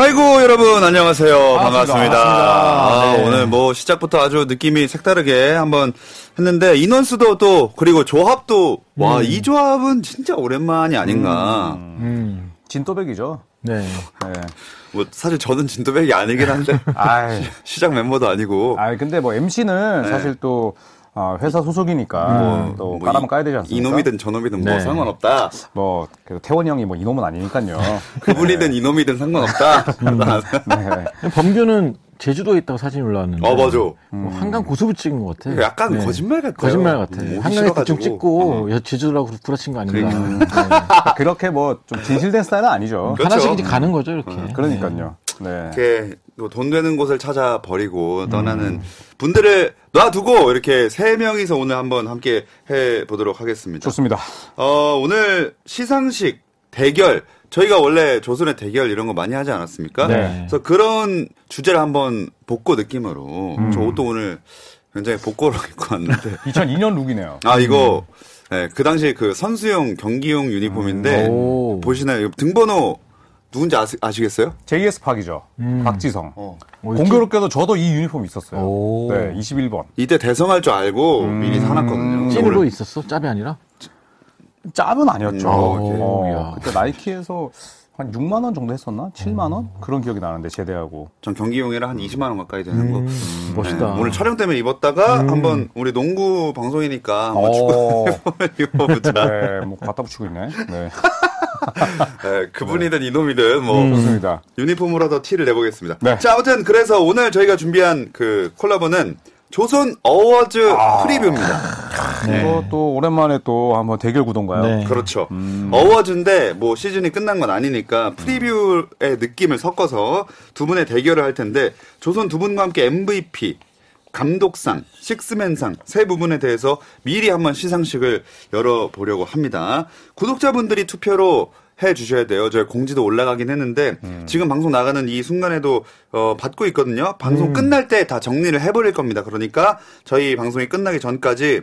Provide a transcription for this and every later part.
아이고 여러분 안녕하세요 반갑습니다. 반갑습니다. 아, 네. 오늘 뭐 시작부터 아주 느낌이 색다르게 한번 했는데 인원수도 또 그리고 조합도 와이 조합은 진짜 오랜만이 아닌가. 음. 진또백이죠. 네. 네. 뭐 사실 저는 진도백이 아니긴 한데 시작 멤버도 아니고 아이 근데 뭐 MC는 네. 사실 또 아, 회사 소속이니까 뭐, 또뭐 까라면 이- 까야 되지 않습니까? 이놈이든 저놈이든 뭐 네. 상관없다. 뭐 그래도 태원이 형이 뭐 이놈은 아니니까요. 그분이든 이놈이든 상관없다. 네. 범규는 제주도에 있다고 사진이 올라왔는데. 어 맞아. 뭐 한강 고수부 찍은 것 같아. 약간 네. 거짓말 같아요. 거짓말 같아. 음, 오기 한강에 대충. 찍고 야, 제주도라고 구라친 거 아닌가. 네. 그렇게 뭐 좀 진실된 스타일은 아니죠. 그렇죠. 하나씩 이제 가는 거죠 이렇게. 그러니까요. 네. 이렇게 뭐돈 되는 곳을 찾아 버리고 떠나는 분들을 놔두고 이렇게 세 명이서 오늘 한번 함께 해 보도록 하겠습니다. 좋습니다. 어, 오늘 시상식 대결 저희가 원래 조선의 대결 이런 거 많이 하지 않았습니까? 네. 그래서 그런 주제를 한번 복고 느낌으로 저 옷도 오늘 굉장히 복고로 입고 왔는데 2002년 룩이네요. 아 이거 네, 그 당시 그 선수용 경기용 유니폼인데 오. 보시나요? 등번호 누군지 아시, 아시겠어요? JS 팍이죠. 박지성. 어. 공교롭게도 저도 이 유니폼 있었어요. 오. 네, 21번. 이때 대성할 줄 알고 미리 사놨거든요. 원래 있었어? 짭이 아니라? 짭은 아니었죠. 음, 오, 어, 야. 그때 나이키에서 한 6만 원 정도 했었나? 7만 원? 그런 기억이 나는데 제대하고. 전 경기용이라 한 20만 원 가까이 되는 거. 음, 멋있다. 네, 오늘 촬영 때문에 입었다가 한번 우리 농구 방송이니까 한번 축구 어, 입어보자. 네, 뭐 갖다 붙이고 있네. 네, 네, 그분이든 이놈이든 뭐 좋습니다. 유니폼으로라도 티를 내보겠습니다. 네. 자, 아무튼 그래서 오늘 저희가 준비한 그 콜라보는 조손 awards preview입니다. 이것도 오랜만에 또 한번 대결 구도인가요? 네. 그렇죠. awards인데 뭐 시즌이 끝난 건 아니니까 preview의 느낌을 섞어서 두 분의 대결을 할 텐데 조손 두 분과 함께 MVP, 감독상, 식스맨상 세 부분에 대해서 미리 한번 시상식을 열어보려고 합니다. 구독자분들이 투표로 해 주셔야 돼요. 저희 공지도 올라가긴 했는데 지금 방송 나가는 이 순간에도 어, 받고 있거든요. 방송 끝날 때 다 정리를 해버릴 겁니다. 그러니까 저희 방송이 끝나기 전까지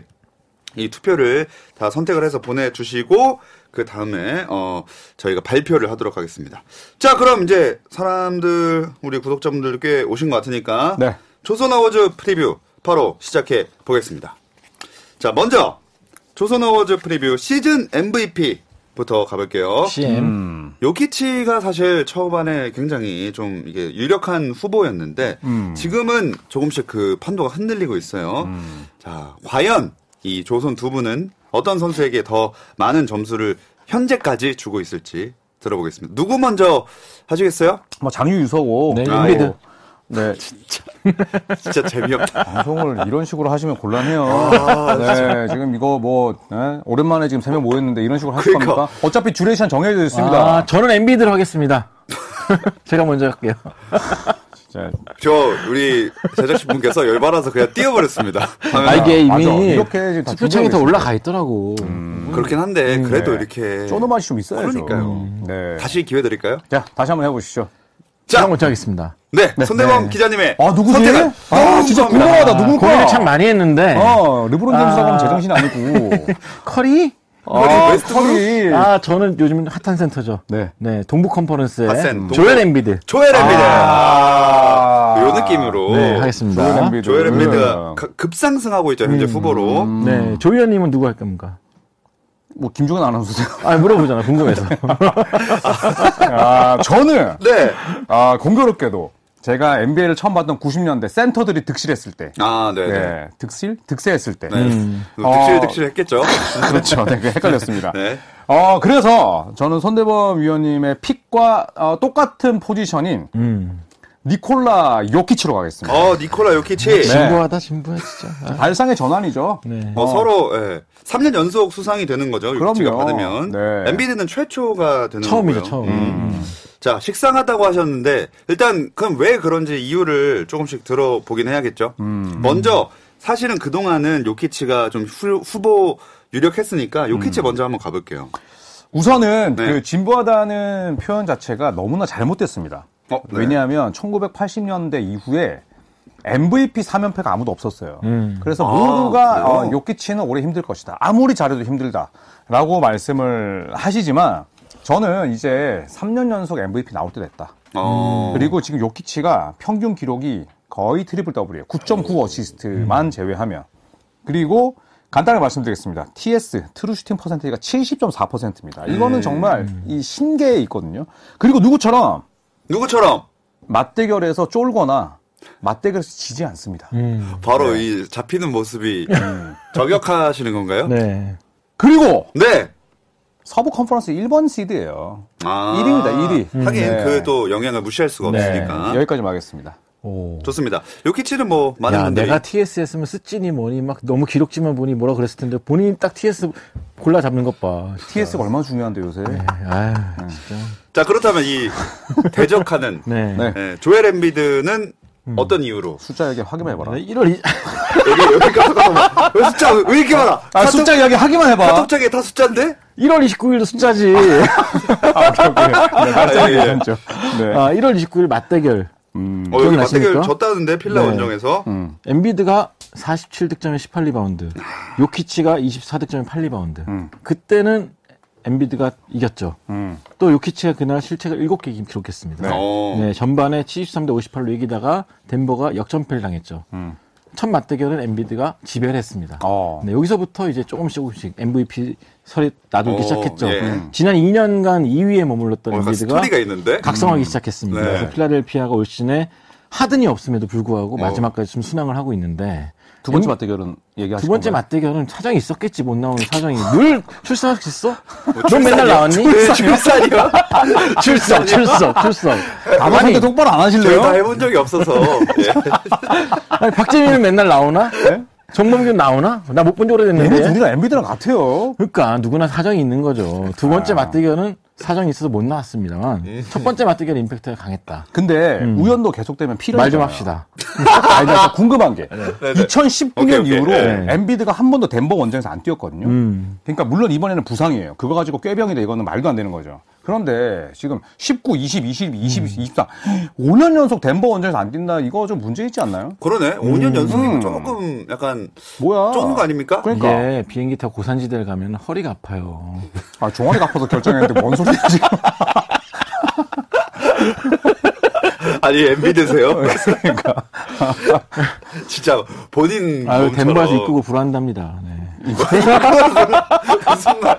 이 투표를 다 선택을 해서 보내주시고 그 다음에 어 저희가 발표를 하도록 하겠습니다. 자 그럼 이제 사람들 우리 구독자분들 꽤 오신 것 같으니까 네. 조손 awards preview 바로 시작해 보겠습니다. 자 먼저 조손 awards preview 시즌 MVP 부터 가볼게요. CM. 음, 요키치가 사실 초반에 굉장히 좀 이게 유력한 후보였는데 음. 지금은 조금씩 그 판도가 흔들리고 있어요. 음. 자, 과연 이 조손 두 분은 어떤 선수에게 더 많은 점수를 현재까지 주고 있을지 들어보겠습니다. 누구 먼저 하시겠어요? 뭐 장유유서고. 네, 아. 예. 네, 진짜 재미없다. 방송을 이런 식으로 하시면 곤란해요. 아, 네, 지금 이거 뭐 예? 오랜만에 지금 세 명 모였는데 이런 식으로 하실 그러니까. 겁니까? 어차피 duration 정해져 있습니다. 아, 저는 엠비드로 하겠습니다. 제가 먼저 할게요. 진짜. 저 우리 제작진 분께서 열받아서 그냥 띄워버렸습니다. 아, 이게 이미 맞아. 이렇게 다 준비하고 올라가 있더라고. 그렇긴 한데 그래도 네. 이렇게 쪼는 맛이 좀 있어야죠. 그러니까요. 네. 다시 기회 드릴까요? 자, 다시 한번 해보시죠. 자, 먼저 하겠습니다. 네, 손대범 네. 기자님의 아, 누구지? 선택은 아, 진짜 궁금합니다. 궁금하다. 누굴까? 고민을 참 많이 했는데. 어, 르브론 하면 아. 제정신이 아니고. 커리? 아? 커리. 아, 저는 요즘 핫한 센터죠. 네. 네, 동부 컨퍼런스의 핫센, 조엘. 엠비드. 조엘 엠비드. 아. 요 느낌으로. 네, 하겠습니다. 조엘 엠비드. 조엘 엠비드가 가- 급상승하고 있죠, 현재 후보로. 네, 조이현님은 누구 할 겁니까? 뭐, 김종현 아나운서세요? 아, 물어보잖아, 궁금해서. 아, 저는, 네. 아, 공교롭게도 제가 NBA를 처음 봤던 90년대 센터들이 득실했을 때. 아, 네. 네. 네. 득실? 득세했을 때. 네. 음. 득실, 어. 득실 했겠죠. 그렇죠. 네, 그 헷갈렸습니다. 네. 어, 그래서 저는 손대범 위원님의 픽과 어, 똑같은 포지션인 음. 니콜라 요키치로 가겠습니다. 어, 니콜라 요키치. 네. 진부하다, 진부해, 진짜. 아, 발상의 전환이죠. 네. 어, 서로, 예. 3년 연속 수상이 되는 거죠. 요키치가 그럼요. 받으면. 네. 엠비드는 최초가 되는 처음이죠, 거고요. 처음. 음. 자, 식상하다고 하셨는데, 일단, 그럼 왜 그런지 이유를 조금씩 들어보긴 해야겠죠. 음. 먼저, 사실은 그동안은 요키치가 좀 후, 후보 유력했으니까, 요키치 먼저 한번 가볼게요. 우선은 네. 그 진부하다는 표현 자체가 너무나 잘못됐습니다. 어, 네. 왜냐하면 1980년대 이후에 MVP 3연패가 아무도 없었어요. 음. 그래서 아, 모두가? 어, 요키치는 올해 힘들 것이다. 아무리 잘해도 힘들다라고 말씀을 하시지만 저는 이제 3년 연속 MVP 나올 때 됐다. 어. 그리고 지금 요키치가 평균 기록이 거의 트리플 더블이에요. 9.9 어시스트만 제외하면. 그리고 간단하게 말씀드리겠습니다. TS true shooting percentage가 70.4%입니다. 이거는 정말 이 신계에 있거든요. 그리고 누구처럼 누구처럼 맞대결에서 쫄거나 맞대결에서 지지 않습니다. 음. 바로 이 잡히는 모습이 저격하시는 건가요? 네. 그리고 네. 서부 컨퍼런스 1번 시드예요. 아. 1위입니다. 1위. 하긴 네. 그또 영향을 무시할 수가 네. 없으니까. 여기까지만 하겠습니다. 오. 좋습니다. 요키치는 뭐 많은 야, 분들이 내가 TS였으면 스찌니 뭐니 막 너무 기록지만 보니 뭐라 그랬을 텐데 본인이 딱 TS 골라 잡는 것 봐. TS가 얼마나 중요한데 요새. 아유, 진짜. 자 그렇다면 이 대적하는 네. 네. 예, 조엘 엠비드는 어떤 이유로? 숫자 얘기 하기만 해봐라. 1월 2, 여기 여기 잠깐만. 왜 숫자 왜 이렇게 많아? 아, 숫자 이야기 하기만 해봐. 카톡장에 다 숫자인데? 1월 29일도 숫자지. 아, 오케이, 오케이. 네, 말씀 예, 예. 네. 아, 1월 29일 맞대결. 음, 어 여기? 맞대결 졌다는데 필라 네. 원정에서 음. 엠비드가 47득점에 18리바운드. 요키치가 24득점에 8리바운드. 음. 그때는 엠비드가 이겼죠. 음. 또 요키치가 그날 실책을 7개 기록했습니다. 네. 어. 네, 전반에 73대 58로 이기다가 덴버가 역전패를 당했죠. 음. 첫 맞대결은 엠비드가 지배를 했습니다. 어. 네, 여기서부터 이제 조금씩 조금씩 MVP 설이 나돌기 어, 시작했죠. 예. 음. 지난 2년간 2위에 머물렀던 어, 엠비드가. 각성하기 시작했습니다. 네. 그래서 필라델피아가 올 시즌에 하든이 없음에도 불구하고 어. 마지막까지 좀 순항을 하고 있는데 두 번째 엔- 맞대결은 얘기하실 두 번째 건가요? 맞대결은 사정이 있었겠지 못 나오는 사정이 늘 출석했어? 넌 출산이요? 맨날 나왔니? 네, 출산이요? 출석, 출석, 출석. 아마 선대 똑바로 안 하실래요? 다 해본 적이 없어서. 예. 아니, 박재민은 맨날 나오나? 정범균 나오나? 나 못 본지 얘네 오래됐는데. 둘이랑 엔비드랑 같아요. 그러니까 누구나 사정이 있는 거죠. 두 번째 맞대결은 사정이 있어서 못 나왔습니다만 첫 번째 맞대결 임팩트가 강했다. 근데 우연도 계속되면 필요 말좀 합시다. 아니, 나 궁금한 게 네 네. 2019년 오케이, 오케이. 이후로 네. 엔비드가 한 번도 덴버 원정에서 안 뛰었거든요. 음. 그러니까 물론 이번에는 부상이에요. 그거 가지고 꾀병이다 이거는 말도 안 되는 거죠. 그런데 지금 19, 20, 20, 20, 24 5년 연속 덴버 원정에서 안 뛴다 이거 좀 문제 있지 않나요? 그러네. 5년 연속이면 음. 조금 약간 뭐야? 좁은 거 아닙니까? 그러니까 이게 비행기 타고 고산지대를 가면 허리가 아파요. 아, 종아리가 아파서 결정했는데 뭔 소리야 지금? 아니 엠비드세요? 그러니까. 진짜 본인 아유. 덴버에서 이끄고 불안답니다. 네. 무슨 말?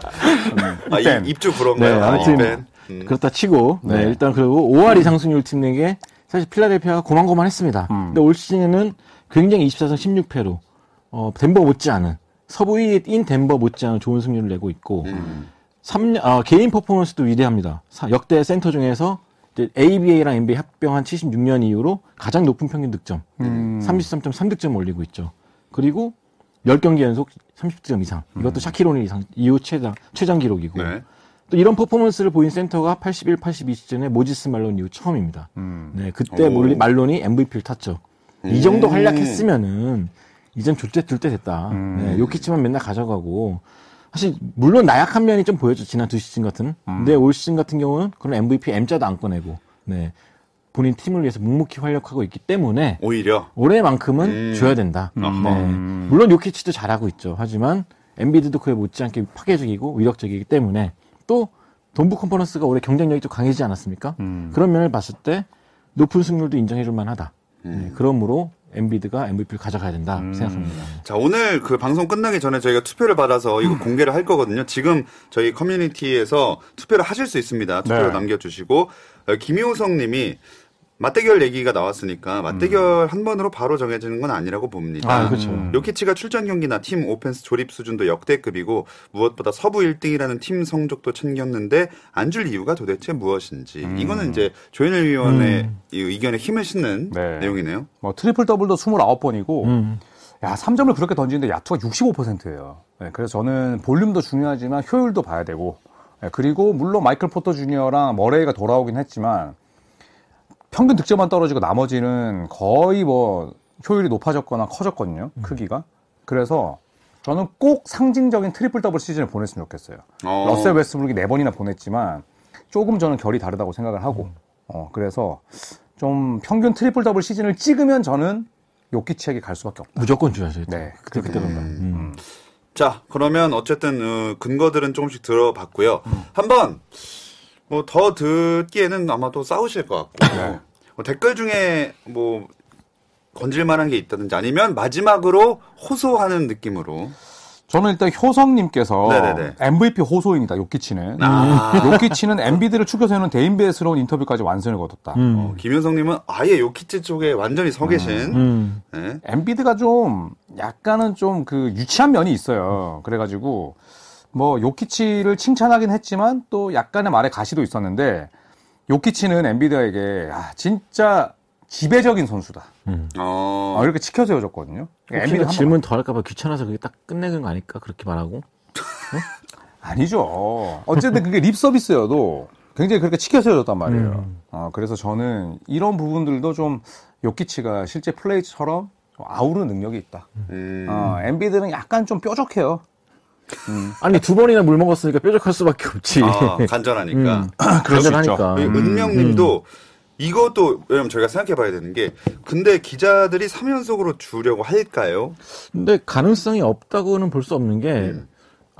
아. 이- 입주 그런가요? 네, 아, 아무튼. 음. 그렇다 치고 네, 네. 일단 그리고 5할 이 상 승률 팀 내게 사실 필라델피아가 고만고만했습니다. 음. 근데 올 시즌에는 굉장히 24승 16패로 어, 덴버 못지 않은 서부 2위인 덴버 못지 않은 좋은 승률을 내고 있고 음. 3년 아, 개인 퍼포먼스도 위대합니다. 사- 역대 센터 중에서 이제 ABA랑 NBA 합병한 76년 이후로 가장 높은 평균 득점 음. 33.3 득점 올리고 있죠. 그리고 10경기 연속 30득점 이상. 이것도 샤키로니 이상 이후 최장 최장 기록이고. 네. 또 이런 퍼포먼스를 보인 센터가 81, 82 시즌에 모지스 말론 이후 처음입니다. 음. 네, 그때 오. 말론이 MVP를 탔죠. 이 정도 활약했으면은 이젠 줄때 둘때 됐다. 음. 네, 요키치만 맨날 가져가고 사실 물론 나약한 면이 좀 보였죠 지난 두 시즌 같은. 근데 올 시즌 같은 경우는 그런 MVP M자도 안 꺼내고, 네 본인 팀을 위해서 묵묵히 활약하고 있기 때문에 오히려 올해만큼은 음. 줘야 된다. 네. 물론 요키치도 잘하고 있죠. 하지만 엠비드도 그에 못지않게 파괴적이고 위력적이기 때문에 또 동부 컨퍼런스가 올해 경쟁력이 좀 강해지지 않았습니까? 음. 그런 면을 봤을 때 높은 승률도 인정해줄 만하다. 음. 네, 그러므로 엠비드가 MVP를 가져가야 된다 생각합니다. 자, 오늘 그 방송 끝나기 전에 저희가 투표를 받아서 이거 공개를 할 거거든요. 지금 저희 커뮤니티에서 투표를 하실 수 있습니다. 투표를 네. 남겨주시고, 어, 김효성 님이 맞대결 얘기가 나왔으니까 맞대결 한 번으로 바로 정해지는 건 아니라고 봅니다. 아, 그렇죠. 음. 요키치가 출전 경기나 팀 오펜스 조립 수준도 역대급이고 무엇보다 서부 1등이라는 팀 성적도 챙겼는데 안 줄 이유가 도대체 무엇인지 이거는 이제 조현일 위원의 이 의견에 힘을 싣는 네. 내용이네요. 뭐 트리플 더블도 29번이고 음. 야, 3점을 그렇게 던지는데 야투가 65%예요. 그래서 저는 볼륨도 중요하지만 효율도 봐야 되고 네, 그리고 물론 마이클 포터 주니어랑 머레이가 돌아오긴 했지만 평균 득점만 떨어지고 나머지는 거의 뭐 효율이 높아졌거나 커졌거든요. 크기가. 그래서 저는 꼭 상징적인 트리플 더블 시즌을 보냈으면 좋겠어요. 어. 러셀 웨스트브룩이 네 번이나 보냈지만 조금 저는 결이 다르다고 생각을 하고 어, 그래서 좀 평균 트리플 더블 시즌을 찍으면 저는 요키치에게 갈 수밖에 없다. 무조건 줘야죠. 네, 그때 그때 된다. 음. 자, 그러면 어쨌든 어, 근거들은 조금씩 들어봤고요. 한번 뭐 더 듣기에는 아마 또 싸우실 것 같고 네. 뭐 댓글 중에 뭐 건질만한 게 있다든지 아니면 마지막으로 호소하는 느낌으로 저는 일단 효성님께서 네네네. MVP 호소인이다. 요키치는 아. 요키치는 엠비드를 세우는 대인배스러운 인터뷰까지 완성을 거뒀다. 어, 김효성님은 아예 요키치 쪽에 완전히 서 계신 음. 네. 엠비드가 좀 약간은 좀 그 유치한 면이 있어요. 그래가지고 뭐 요키치를 칭찬하긴 했지만 또 약간의 말에 가시도 있었는데 요키치는 엔비드에게 아, 진짜 지배적인 선수다. 어, 아, 이렇게 치켜 세워줬거든요. 엔비가 한 질문 더 할까봐 귀찮아서 그게 딱 끝내는 거 아닐까? 그렇게 말하고. 번- 아니죠. 어쨌든 그게 립 서비스여도 굉장히 그렇게 치켜 세워줬단 말이에요. 어, 그래서 저는 이런 부분들도 좀 요키치가 실제 플레이처럼 좀 아우르는 능력이 있다. 음. 어, 엠비드는 약간 좀 뾰족해요. 아니, 두 번이나 물 먹었으니까 뾰족할 수밖에 없지. 아, 간절하니까. 음. 간절하니까. 이 음. 은명님도 이것도 왜냐면 저희가 생각해봐야 되는 게 근데 기자들이 3연속으로 주려고 할까요? 근데 가능성이 없다고는 볼 수 없는 게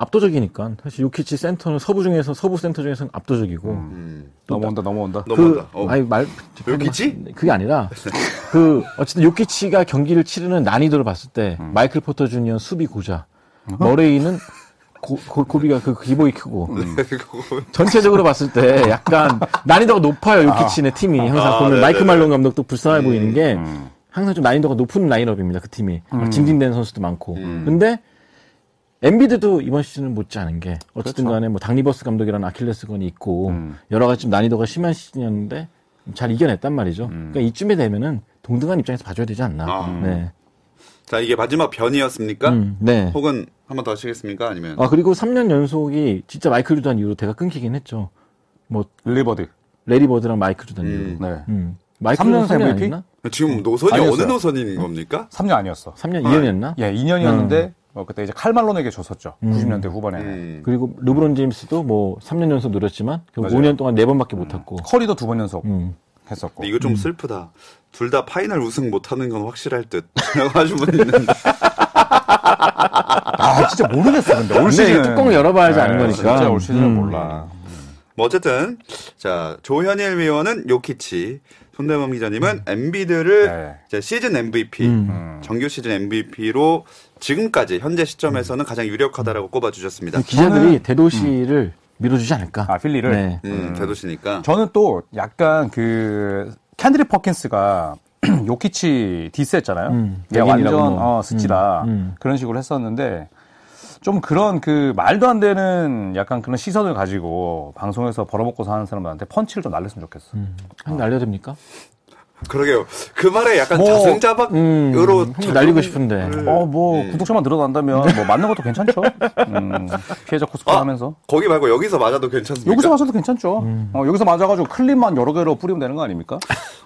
압도적이니까. 사실 요키치 센터는 서부 중에서 서부 센터 중에서는 압도적이고. 음, 넘어온다, 넘어온다. 그 넘어간다. 어. 아니 말 요키치? 그게 아니라 그 어쨌든 요키치가 경기를 치르는 난이도를 봤을 때 음. 마이클 포터 주니어 수비 고자 머레이는 고, 비가그 기복이 크고 음. 그거 전체적으로 봤을 때 약간 난이도가 높아요 요키치네 팀이 항상 아, 보면 네네. 마이클 말론 감독도 불쌍해 음, 보이는 게 항상 좀 난이도가 높은 라인업입니다 그 팀이 징징대는 선수도 많고 음. 근데 엠비드도 이번 시즌은 못지 않은 게 어쨌든 그렇죠. 간에 뭐 닥 리버스 감독이라는 아킬레스건이 있고 음. 여러 가지 좀 난이도가 심한 시즌이었는데 잘 이겨냈단 말이죠. 그러니까 이쯤에 되면은 동등한 입장에서 봐줘야 되지 않나. 음. 아. 네. 자 이게 마지막 변이었습니까? 음, 네. 혹은 한 번 더 하시겠습니까? 아니면 아 그리고 3년 연속이 진짜 마이클 조던 이후로 대가 끊기긴 했죠. 뭐 래리 버드. 래리 버드랑 마이클 조던 음. 이후로. 네. 음. 마이클 3년 조던 3년 MVP? 아니었나? 지금 노선이 아니었어요. 어느 노선인 겁니까? 3년 아니었어. 3년 2년이었나? 예, 2년이었는데 어, 그때 이제 칼 말론에게 줬었죠. 90년대 후반에. 음. 그리고 르브론 제임스도 뭐 3년 연속 노렸지만 결국 맞아요. 5년 동안 4번밖에 못 탔고. 커리도 두 번 연속 음. 했었고. 이거 좀 슬프다. 둘 다 파이널 우승 못하는 건 확실할 듯. 라고 하신 분이 있는데. 아, 진짜 모르겠어. 근데 올 근데 시즌 뚜껑을 열어봐야지 아는 거니까. 진짜 올 시즌은 음. 몰라. 뭐 어쨌든 자 조현일 위원은 요키치, 손대범 기자님은 엠비드를 네. 이제 시즌 MVP, 음. 정규 시즌 MVP로 지금까지 현재 시점에서는 가장 유력하다라고 꼽아주셨습니다. 기자들이 대도시를 밀어주지 않을까. 아, 필리를? 네. 음, 대도시니까. 저는 또 약간 그 켄드릭 퍼킨스가 요키치 디스했잖아요. 음, 얘 완전 뭐. 어, 스치다 음, 음. 그런 식으로 했었는데 좀 그런 그 말도 안 되는 약간 그런 시선을 가지고 방송에서 벌어먹고 사는 사람들한테 펀치를 좀 날렸으면 좋겠어. 한 날려됩니까? 그러게요. 그 말에 약간 뭐, 자승자박으로 음, 형 날리고 싶은데. 어, 뭐, 네. 구독자만 늘어난다면, 뭐, 맞는 것도 괜찮죠? 음, 피해자 코스프레 아, 하면서. 거기 말고 여기서 맞아도 괜찮습니까? 여기서 맞아도 괜찮죠? 음. 어, 여기서 맞아가지고 클립만 여러 개로 뿌리면 되는 거 아닙니까?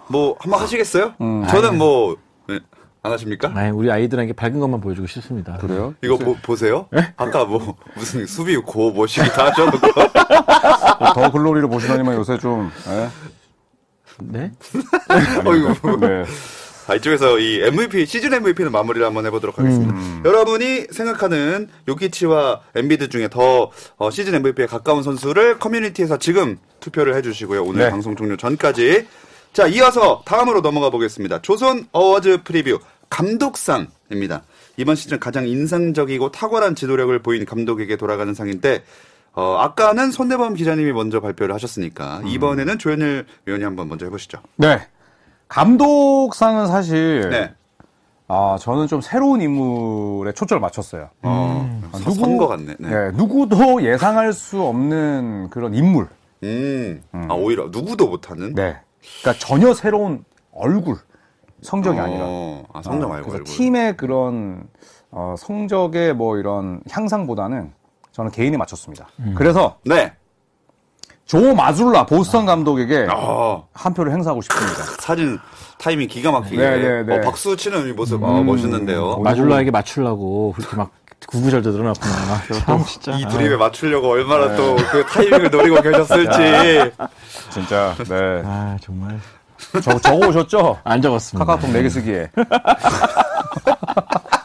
뭐 한번 하시겠어요? 음. 저는 뭐 네, 안 하십니까? 아니, 우리 아이들에게 밝은 것만 보여주고 싶습니다. 그래요? 이거 보, 세요 네? 아까 뭐 무슨 수비 고 모시기 다 하셔놓고 더 글로리를 보시더니만 요새 좀, 예? 네? 어이구. 네. 아, 이쪽에서 이 MVP 시즌 MVP는 마무리를 한번 해보도록 하겠습니다. 음. 여러분이 생각하는 요키치와 엠비드 중에 더 어, 시즌 MVP에 가까운 선수를 커뮤니티에서 지금 투표를 해주시고요. 오늘 네. 방송 종료 전까지. 자, 이어서 다음으로 넘어가 보겠습니다. 조손 어워즈 프리뷰 감독상입니다. 이번 시즌 가장 인상적이고 탁월한 지도력을 보인 감독에게 돌아가는 상인데 어, 아까는 손대범 기자님이 먼저 발표를 하셨으니까 음. 이번에는 조현일 위원이 한번 먼저 해보시죠. 네. 감독상은 사실, 네. 아, 저는 좀 새로운 인물에 초점을 맞췄어요. 어, 아, 서- 선거 같네. 네. 네, 누구도 예상할 수 없는 그런 인물. 음. 아, 오히려 누구도 못하는? 네. 그러니까 전혀 새로운 얼굴. 성적이 아니라. 어, 아, 성적 말고 그래서 얼굴. 팀의 그런 어, 성적의 뭐 이런 향상보다는 저는 개인에 맞췄습니다. 음. 그래서 네. 조 마줄라 보스턴 감독에게 어, 한 표를 행사하고 싶습니다. 사진 타이밍 기가 막히게. 네, 네, 네. 어, 박수 치는 이 모습 아, 멋있는데요. 마줄라에게 맞추려고 그렇게 막 구구절도 늘어났구나. 참 진짜. 이 드립에 맞추려고 얼마나 또그 타이밍을 노리고 계셨을지. 진짜 네. 아 정말 저, 적어 오셨죠? 안 적었습니다. 카카오톡 4개 쓰기에.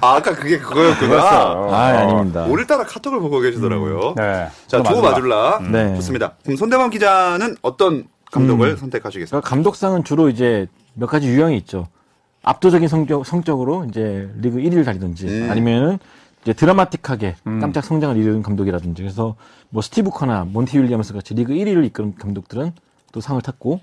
아, 아까 그게 그거였구나. 그거였어요. 아, 아닙니다. 오늘따라 카톡을 보고 계시더라고요. 네. 자, 조 마줄라. 네. 좋습니다. 그럼 손대범 기자는 어떤 감독을 선택하시겠습니까? 그러니까 감독상은 주로 이제 몇 가지 유형이 있죠. 압도적인 성적, 성적으로 이제 리그 1위를 달리든지 음. 아니면은 이제 드라마틱하게 깜짝 성장을 이루는 감독이라든지 그래서 뭐 스티브 커나 몬티 윌리엄스 같이 리그 1위를 이끄는 감독들은 또 상을 탔고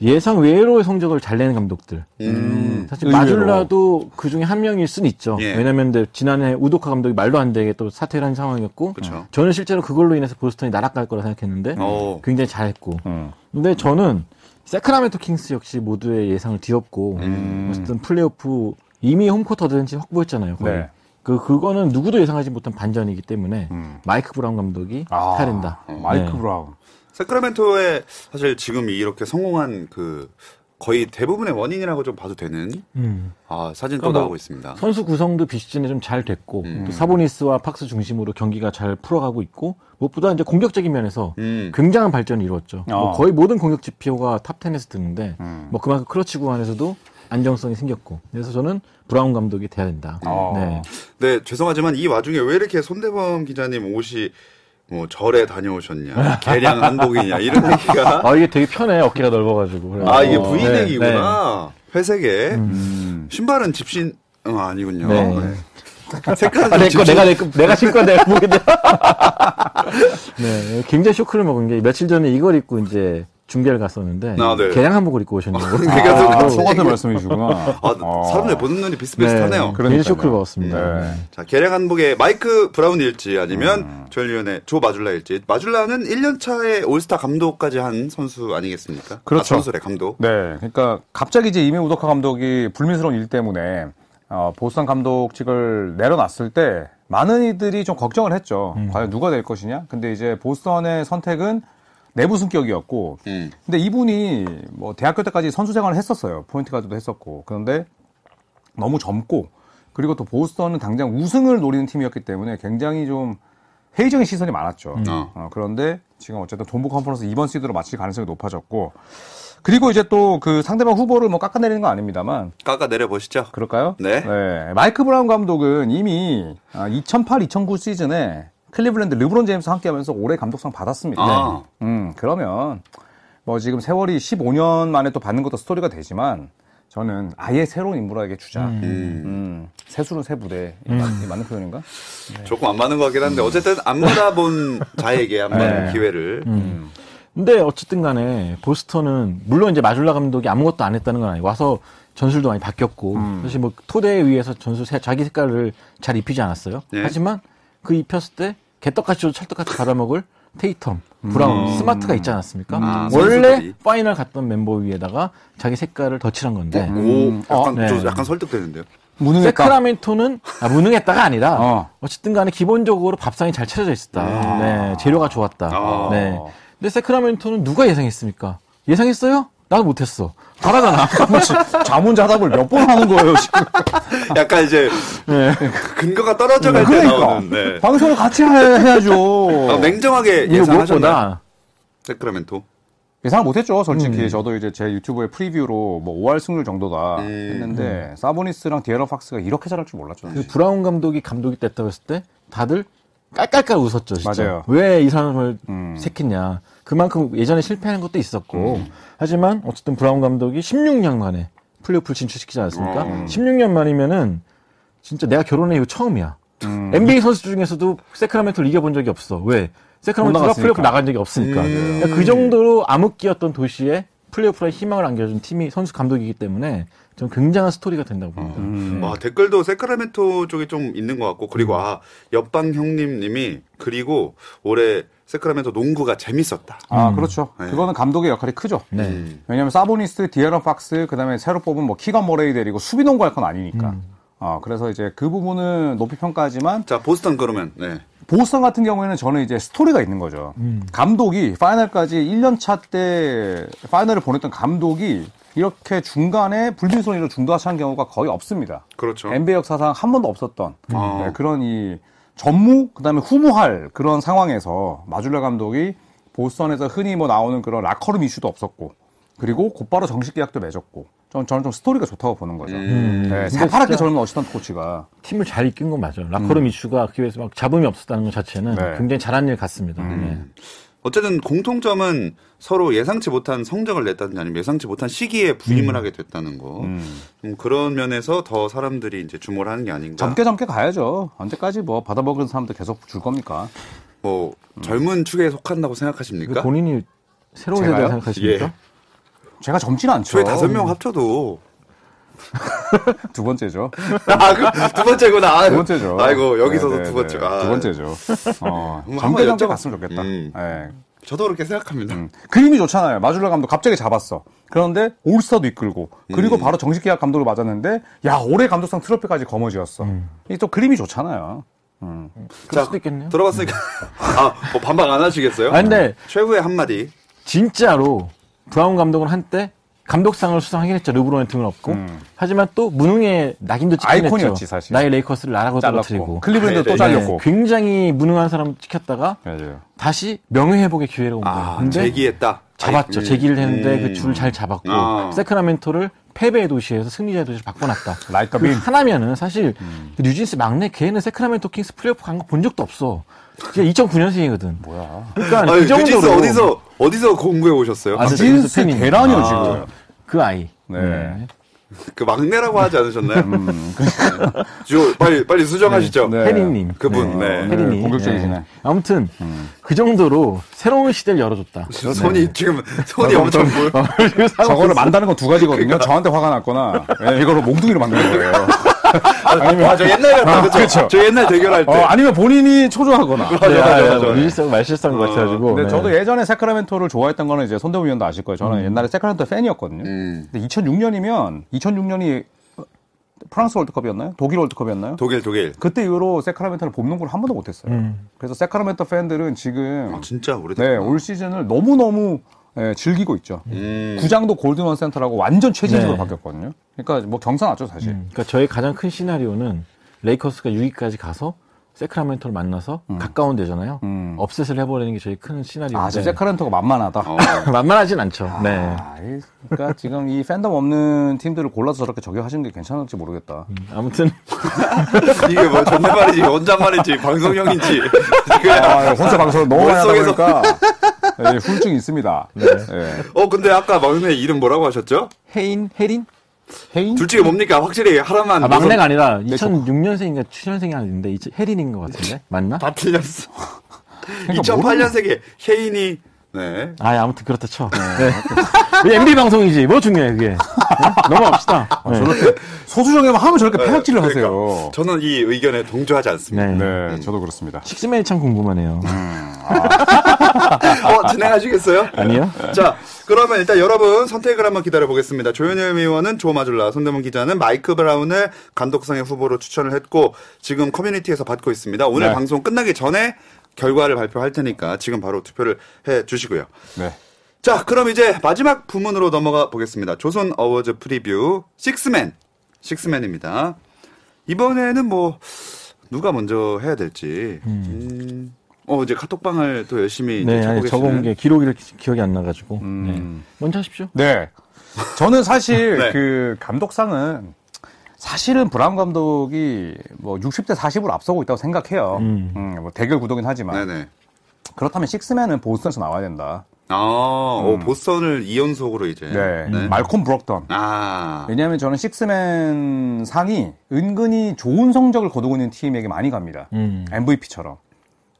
예상 외로의 성적을 잘 내는 감독들. 음. 사실 의외로. 마줄라도 그 중에 한 명일 수는 있죠. 예. 왜냐면 근데 지난해 우도카 감독이 말도 안 되게 또 사퇴를 한 상황이었고 그쵸. 저는 실제로 그걸로 인해서 보스턴이 나락갈 거라 생각했는데 어. 굉장히 잘했고 음. 근데 저는 새크라멘토 킹스 역시 모두의 예상을 뒤엎고 음. 어쨌든 플레이오프 이미 home court advantage 확보했잖아요. 거의. 네. 그 그거는 누구도 예상하지 못한 반전이기 때문에 음. 마이크 브라운 감독이 아, 타야 된다. 마이크 네. 브라운. 새크라멘토의 사실 지금 이렇게 성공한 그 거의 대부분의 원인이라고 좀 봐도 되는 음. 아, 사진 또 그러니까 뭐 나오고 있습니다. 선수 구성도 비시즌에 좀 잘 됐고 음. 또 사보니스와 팍스 중심으로 경기가 잘 풀어가고 있고 무엇보다 이제 공격적인 면에서 음. 굉장한 발전을 이루었죠. 어. 뭐 거의 모든 공격 지표가 top 10에서 드는데 음. 뭐 그만큼 크러치 구간에서도 안정성이 생겼고 그래서 저는 브라운 감독이 돼야 된다. 어. 네. 네, 죄송하지만 이 와중에 왜 이렇게 손대범 기자님 옷이 뭐 절에 다녀오셨냐, 개량 한복이냐 이런 얘기가 아 이게 되게 편해 어깨가 넓어가지고. 그래서. 아 이게 어, V넥이구나. 회색에 음. 신발은 집신 어, 아니군요. 네. 네. 색깔은 아, 내 거, 집신- 내가, 내 거, 내가 신고 내가 보게 돼. 네, 굉장히 쇼크를 먹은 게 며칠 전에 이걸 입고 이제 중계를 갔었는데 아, 네. 개량 한복을 입고 오셨냐고. 그러니까 또 아, 똑같은 얘기- 말씀이시구나. 아, 어. 사람들 보는 눈이 비슷비슷하네요. 굉장히 그러니까요. 쇼크를 먹었습니다. 네. 자, 개량 한복의 마이크 브라운일지 아니면 조엘리언의 조 마줄라일지. 마줄라는 1년 차에 올스타 감독까지 한 선수 아니겠습니까? 그렇죠. 아, 선수래 감독. 네, 그러니까 갑자기 이제 이메 우도카 감독이 불미스러운 일 때문에 어, 보스턴 감독직을 내려놨을 때 많은 이들이 좀 걱정을 했죠. 과연 누가 될 것이냐? 근데 이제 보스턴의 선택은 내부 승격이었고, 음. 근데 이분이 뭐 대학교 때까지 선수 생활을 했었어요. 포인트 가드도 했었고. 그런데 너무 젊고 그리고 또 보스턴은 당장 우승을 노리는 팀이었기 때문에 굉장히 좀 회의적인 시선이 많았죠. 어. 어, 그런데 지금 어쨌든 동부 컨퍼런스 2번 시드로 마칠 가능성이 높아졌고 그리고 이제 또 그 상대방 후보를 뭐 깎아내리는 건 아닙니다만 깎아 내려 보시죠. 그럴까요? 네. 마이크 브라운 감독은 이미 2008-2009 시즌에 클리블랜드 르브론 제임스 함께 하면서 올해 감독상 받았습니다. 아. 음, 그러면 뭐 지금 세월이 15년 만에 또 받는 것도 스토리가 되지만 저는 아예 새로운 인물에게 주자. 음. 음. 세수는 세 부대. 이 맞- 이 맞는 표현인가? 조금 안 맞는 것 같긴 한데 어쨌든 안 받아본 자에게 한 번 네. 기회를. 음. 근데 어쨌든 간에 보스턴은 물론 이제 마줄라 감독이 아무것도 안 했다는 건 아니고 와서 전술도 많이 바뀌었고 사실 뭐 토대에 의해서 전술 새- 자기 색깔을 잘 입히지 않았어요. 네. 하지만 그 입혔을 때 개떡같이 줘도 찰떡같이 갈아먹을 테이텀, 브라운, 스마트가 있지 않았습니까? 아, 원래 선수들이. 파이널 갔던 멤버 위에다가 자기 색깔을 덧칠한 건데 오, 약간, 네. 좀 약간 설득되는데요. 무능했다. 새크라멘토는 아, 무능했다가 아니라 어. 어. 쨌든 간에 기본적으로 밥상이 잘 차려져 있었다. 네, 재료가 좋았다. 아. 네. 근데 새크라멘토는 누가 예상했습니까? 예상했어요? 나도 못했어. 잘하잖아. 자문자답을 몇 번 하는 거예요, 지금. 약간 이제 네. 근거가 떨어져 갈때 그러니까. 나오는. 네. 방송을 같이 해, 해야죠. 아, 냉정하게? 무엇보다 새크라멘토. 예상을 못했죠, 솔직히. 음. 저도 이제 제 유튜브의 프리뷰로 뭐 5할 승률 정도다 음. 했는데, 사보니스랑 디애런 팍스가 이렇게 잘할 줄 몰랐죠. 그 브라운 감독이 감독이 됐다고 했을 때 다들 깔깔깔 웃었죠, 진짜. 맞아요. 왜 이 사람을 음. 새끼냐. 그만큼 예전에 실패하는 것도 있었고. 하지만 어쨌든 브라운 감독이 16년 만에 플레이오프를 진출시키지 않았습니까? 음. 16년 만이면은 진짜 내가 결혼해 이후 처음이야. 음. NBA 선수 중에서도 세크라멘토를 이겨본 적이 없어. 왜? 세크라멘토가. 플레이오프 나간 적이 없으니까. 음. 그러니까 그 정도로 암흑기였던 도시에 플레이오프에 희망을 안겨준 팀이 선수 감독이기 때문에 좀 굉장한 스토리가 된다고 봅니다. 음. 와, 댓글도 세크라멘토 쪽에 좀 있는 것 같고, 그리고 아, 옆방 형님 님이, 그리고 올해 세크라멘토 농구가 재밌었다. 아, 그렇죠. 네. 그거는 감독의 역할이 크죠. 네. 음. 왜냐하면 사보니스, 디애런 팍스, 그 다음에 새로 뽑은 뭐 키건 머레이 데리고 수비 농구 할 건 아니니까. 음. 어, 그래서 이제 그 부분은 높이 평가하지만 자, 보스턴 그러면, 네. 보스턴 같은 경우에는 저는 이제 스토리가 있는 거죠. 감독이 final까지 1년 차 때 final을 보냈던 감독이 이렇게 중간에 불미스런 일로 중도하차한 경우가 거의 없습니다. 그렇죠. NBA 역사상 한 번도 없었던 아. 네, 그런 이 전무 그다음에 후무할 그런 상황에서 마줄라 감독이 보스턴에서 흔히 뭐 나오는 그런 라커룸 이슈도 없었고 그리고 곧바로 정식 계약도 맺었고 전, 저는 좀 스토리가 좋다고 보는 거죠. 음. 네, 새파랗게 진짜- 젊은 assistant coach가 팀을 잘 이끈 건 맞아요. 라커룸 이슈가 그 위해서 막 잡음이 없었다는 것 자체는 네. 굉장히 잘한 일 같습니다. 네. 어쨌든 공통점은 서로 예상치 못한 성적을 냈다든지 아니면 예상치 못한 시기에 부임을 하게 됐다는 거. 음. 음, 그런 면에서 더 사람들이 이제 주목을 하는 게 아닌가. 젊게 젊게 가야죠. 언제까지 뭐 받아먹은 사람들 계속 줄 겁니까? 뭐 젊은 축에 속한다고 생각하십니까? 본인이 새로운? 세대 생각하십니까? 예. 제가 젊지는 않죠. 저희 다섯 명 합쳐도 두 번째죠. 아, 그, 두 번째구나. 아, 두 번째죠. 아이고 여기서도 네, 두 네, 번째. 네. 아, 두 번째죠. 어, 음, 여쭤봤- 갔으면 좋겠다. 음. 예. 저도 그렇게 생각합니다. 음. 그림이 좋잖아요. 마줄라 감독 갑자기 잡았어. 그런데 올스타도 이끌고 그리고 음. 바로 정식 계약 감독을 맞았는데 야 올해 감독상 트로피까지 거머쥐었어. 이게 또 그림이 좋잖아요. 음. 그럴 수도 있겠네요. 들어봤으니까 아, 뭐 반박 안 하시겠어요? 아, 근데 최후의 한마디. 진짜로 브라운 감독은 한때 감독상을 수상하긴 했죠. 르브론의 등을 업고. 음. 하지만 또 무능의 낙인도 찍긴 아이콘이었지, 했죠. 사실. 나의 레이커스를 나라고 잘랐고 떨어뜨리고. 클리브랜드 네, 또 네, 잘렸고. 네, 굉장히 무능한 사람 찍혔다가 맞아요. 다시 명예회복의 기회를 온 거예요. 아, 근데 재기했다. 잡았죠. 아이, 재기를 했는데 음. 그 줄을 잘 잡았고 아. 세크라멘토를 패배의 도시에서 승리자의 도시로 바꿔놨다. Light the beam. 하나면은 사실 그 뉴진스 막내 걔는 세크라멘토 킹스 플레이오프 간 거 본 적도 없어. 그게 2009년생이거든. 뭐야. 그러니까 아니, 그 정도로 뉴진스 어디서 어디서 공부해 오셨어요? 아, 진스 뉴진스 팬이니까. 대란이요 아. 지금. 그 아이. 네. 그 막내라고 하지 않으셨나요? 음. 저 빨리 빨리 수정하시죠. 네. 혜리님. 그분, 네. 네, 혜린이. 공격적이시네. 네. 아무튼 그 정도로 새로운 시대를 열어줬다. 저 손이 지금 손이 엄청 보여. 저거를 만다는 건 두 가지거든요. 저한테 화가 났거나 예, 이거를 몽둥이로 만드는 거예요. 아, 저 옛날 같은 거. 그렇죠. 저 옛날 대결할 때. 어, 아니면 본인이 초조하거나. 맞아, 네, 맞아, 아, 맞아. 밀실성 말실성 것 같아가지고. 근데 네. 저도 예전에 세크라멘토를 좋아했던 거는 이제 손대부 위원도 아실 거예요. 저는 옛날에 세크라멘토 팬이었거든요. 음. 근데 2006년이면 2006년이 프랑스 월드컵이었나요? 독일 월드컵이었나요? 독일 독일. 그때 이후로 세크라멘토를 본 농구를 한 번도 못했어요. 음. 그래서 세크라멘토 팬들은 지금 아, 진짜 오래됐다. 네, 올 시즌을 너무 너무 즐기고 있죠. 음. 구장도 골든원 센터라고 완전 최신식으로 네. 바뀌었거든요. 그러니까 뭐 경사났죠 사실. 음, 그러니까 저의 가장 큰 시나리오는 레이커스가 6위까지 가서 세크라멘토를 만나서 가까운 데잖아요. 음. upset을 해버리는 게 저희 큰 시나리오인데 아, 세크라멘토가 만만하다. 어. 만만하진 않죠. 네. 아, 이- 그러니까 지금 이 팬덤 없는 팀들을 골라서 저렇게 저격하시는 게 괜찮을지 모르겠다. 아무튼 이게 뭐 존댓말인지 원장말인지 방송형인지. 그냥 아, 혼자 방송을 너무 많이 하다 보니까 예, 후유증이 있습니다. 네. 어 근데 아까 막내 이름 뭐라고 하셨죠? 혜인, 혜린? 해인? 둘 중에 뭡니까? 확실히 하나만. 아, 막내가 아니라 네, 2006년생인가 7년생이 아닌데 이제 혜린인 것 같은데 맞나? 다 틀렸어. 그러니까 2008년생에 혜인이 네. 아, 아무튼 그렇다 쳐. 네. 우리 MB 방송이지. 뭐 중요해 그게. 네? 넘어갑시다. 네. 저렇게 소수정에만 하면 저렇게 패락질을 그러니까 하세요. 저는 이 의견에 동조하지 않습니다. 네. 네, 저도 그렇습니다. 식스맨이 참 궁금하네요. 어, 진행하시겠어요? 아니요? 자, 그러면 일단 여러분 선택을 한번 기다려 보겠습니다. 조현일 의원은 조 마줄라, 손대범 기자는 마이크 브라운을 감독상의 후보로 추천을 했고 지금 커뮤니티에서 받고 있습니다. 오늘 네. 방송 끝나기 전에 결과를 발표할 테니까 지금 바로 투표를 해 주시고요. 네. 자, 그럼 이제 마지막 부문으로 넘어가 보겠습니다. 조손 awards preview 식스맨. 식스맨입니다. 이번에는 뭐 누가 먼저 해야 될지. 음. 어, 이제 카톡방을 또 열심히 이제 네, 아니, 쳐보겠습니다. 적어온 게 기록이 기억이 안 나가지고. 음. 네. 먼저 하십시오. 네. 저는 사실 네. 그 감독상은 사실은 브라운 감독이 뭐 60대 40으로 앞서고 있다고 생각해요. 음. 음, 뭐 대결 구도긴 하지만 네네. 그렇다면 식스맨은 보스턴에서 나와야 된다. 아, 어, 보스턴을 2연속으로 이제. 네. 말콤 브록던. 아. 왜냐하면 저는 식스맨 상이 은근히 좋은 성적을 거두고 있는 팀에게 많이 갑니다. 음. MVP처럼.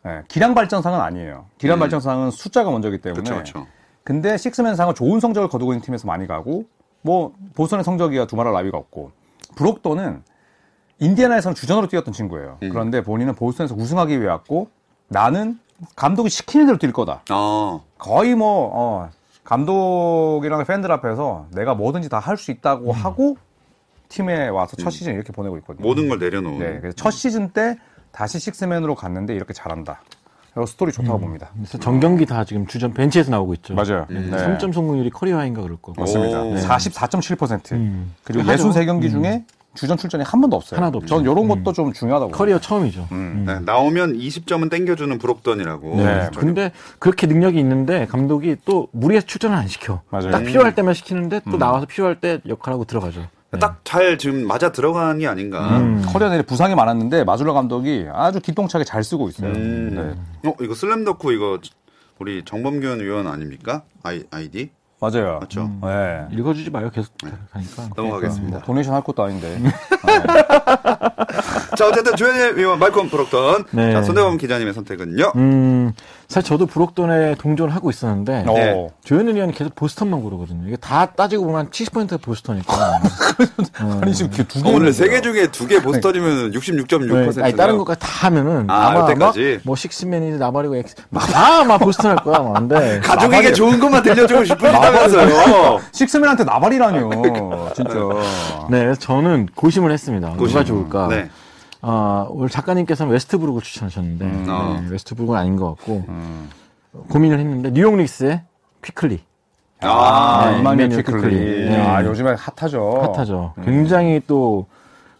예, 기량 발전상은 아니에요. 기량 음. 발전상은 숫자가 먼저기 때문에. 그쵸. 근데 식스맨 상은 좋은 성적을 거두고 있는 팀에서 많이 가고, 뭐, 보스턴의 성적이야 두말할 나위가 없고, 브록도는 인디애나에서는 주전으로 뛰었던 친구예요. 음. 그런데 본인은 보스턴에서 우승하기 위해 왔고, 나는 감독이 시키는 대로 뛸 거다. 어. 거의 뭐, 어, 감독이랑 팬들 앞에서 내가 뭐든지 다 할 수 있다고 하고, 팀에 와서 첫 시즌 이렇게 보내고 있거든요. 모든 걸 내려놓은. 네, 그래서 첫 시즌 때 다시 식스맨으로 갔는데 이렇게 잘한다. 그리고 스토리 좋다고 봅니다. 그래서 전경기 다 지금 주전 벤치에서 나오고 있죠. 맞아요. 네. 네. 3점 성공률이 career high인가 그럴 거고. 맞습니다. 오. 44.7%. 음. 그리고 하죠. 63경기 중에 주전 출전이 한 번도 없어요. 하나도 없죠. 전 이런 것도 좀 중요하다고. 커리어 처음이죠. 음. 네, 나오면 20점은 땡겨주는 브록던이라고. 네. 근데 그렇게 능력이 있는데 감독이 또 무리해서 출전을 안 시켜. 맞아요. 딱 필요할 때만 시키는데 또 나와서 필요할 때 역할하고 들어가죠. 네. 딱잘 지금 맞아 들어간이 아닌가. 음. 커리어 내내 부상이 많았는데 마줄라 감독이 아주 기똥차게 잘 쓰고 있어요. 음. 네. 어, 이거 슬램덕후 이거 우리 정범균 의원 아닙니까? 아이, 아이디? 맞아요. 맞죠? 네. 읽어주지 마요. 계속 가니까. 넘어가겠습니다. 뭐 도네이션 할 것도 아닌데. 자, 어쨌든 조현일 의원, 말콤 브록던. 네. 자, 손대범 기자님의 선택은요? 음, 사실 저도 브록던에 동조를 하고 있었는데 네. 어. 조현일 의원이 계속 보스턴만 고르거든요. 이게 다 따지고 보면 한 70%가 보스턴이니까. 아니 지금 두 개. 어, 오늘 세 개 중에 두 개 보스턴이면 66.6%. 네, 아니, 다른 것까지 다 하면은 아, 아마 여태까지? 막뭐 식스맨이지 나발이고 엑스 막다막 보스턴 할 거야. 막. 근데 가족에게 좋은 것만 들려주고 싶으시다면서요. 식스맨한테 나발이라뇨. 진짜. 네, 그래서 저는 고심을 했습니다. 누가 좋을까? 네. 아, 오늘 작가님께서는 웨스트브룩을 추천하셨는데 음. 네, 어. 웨스트브룩은 아닌 것 같고 고민을 했는데 뉴욕 닉스의 퀴클리 아, 네, 이마뉴엘 이마뉴엘 퀴클리. 퀴클리. 네. 아, 요즘에 핫하죠. 핫하죠. 음. 굉장히 또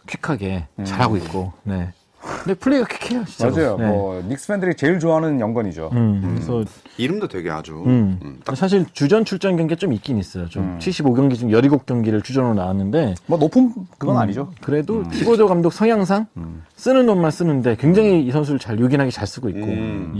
quick하게 잘하고 있고. 네. 근데 플레이가 quick해요, 진짜. 맞아요. 네. 뭐 닉스 팬들이 제일 좋아하는 young gun이죠. 음, 그래서 이름도 되게 아주. 음. 음, 딱 사실 주전 출전 경기가 좀 있긴 있어요. 좀 75경기 중 17 경기를 주전으로 나왔는데 뭐 높은 그건 아니죠. 그래도 티보도 감독 성향상 쓰는 놈만 쓰는데 굉장히 이 선수를 잘 요긴하게 잘 쓰고 있고 음.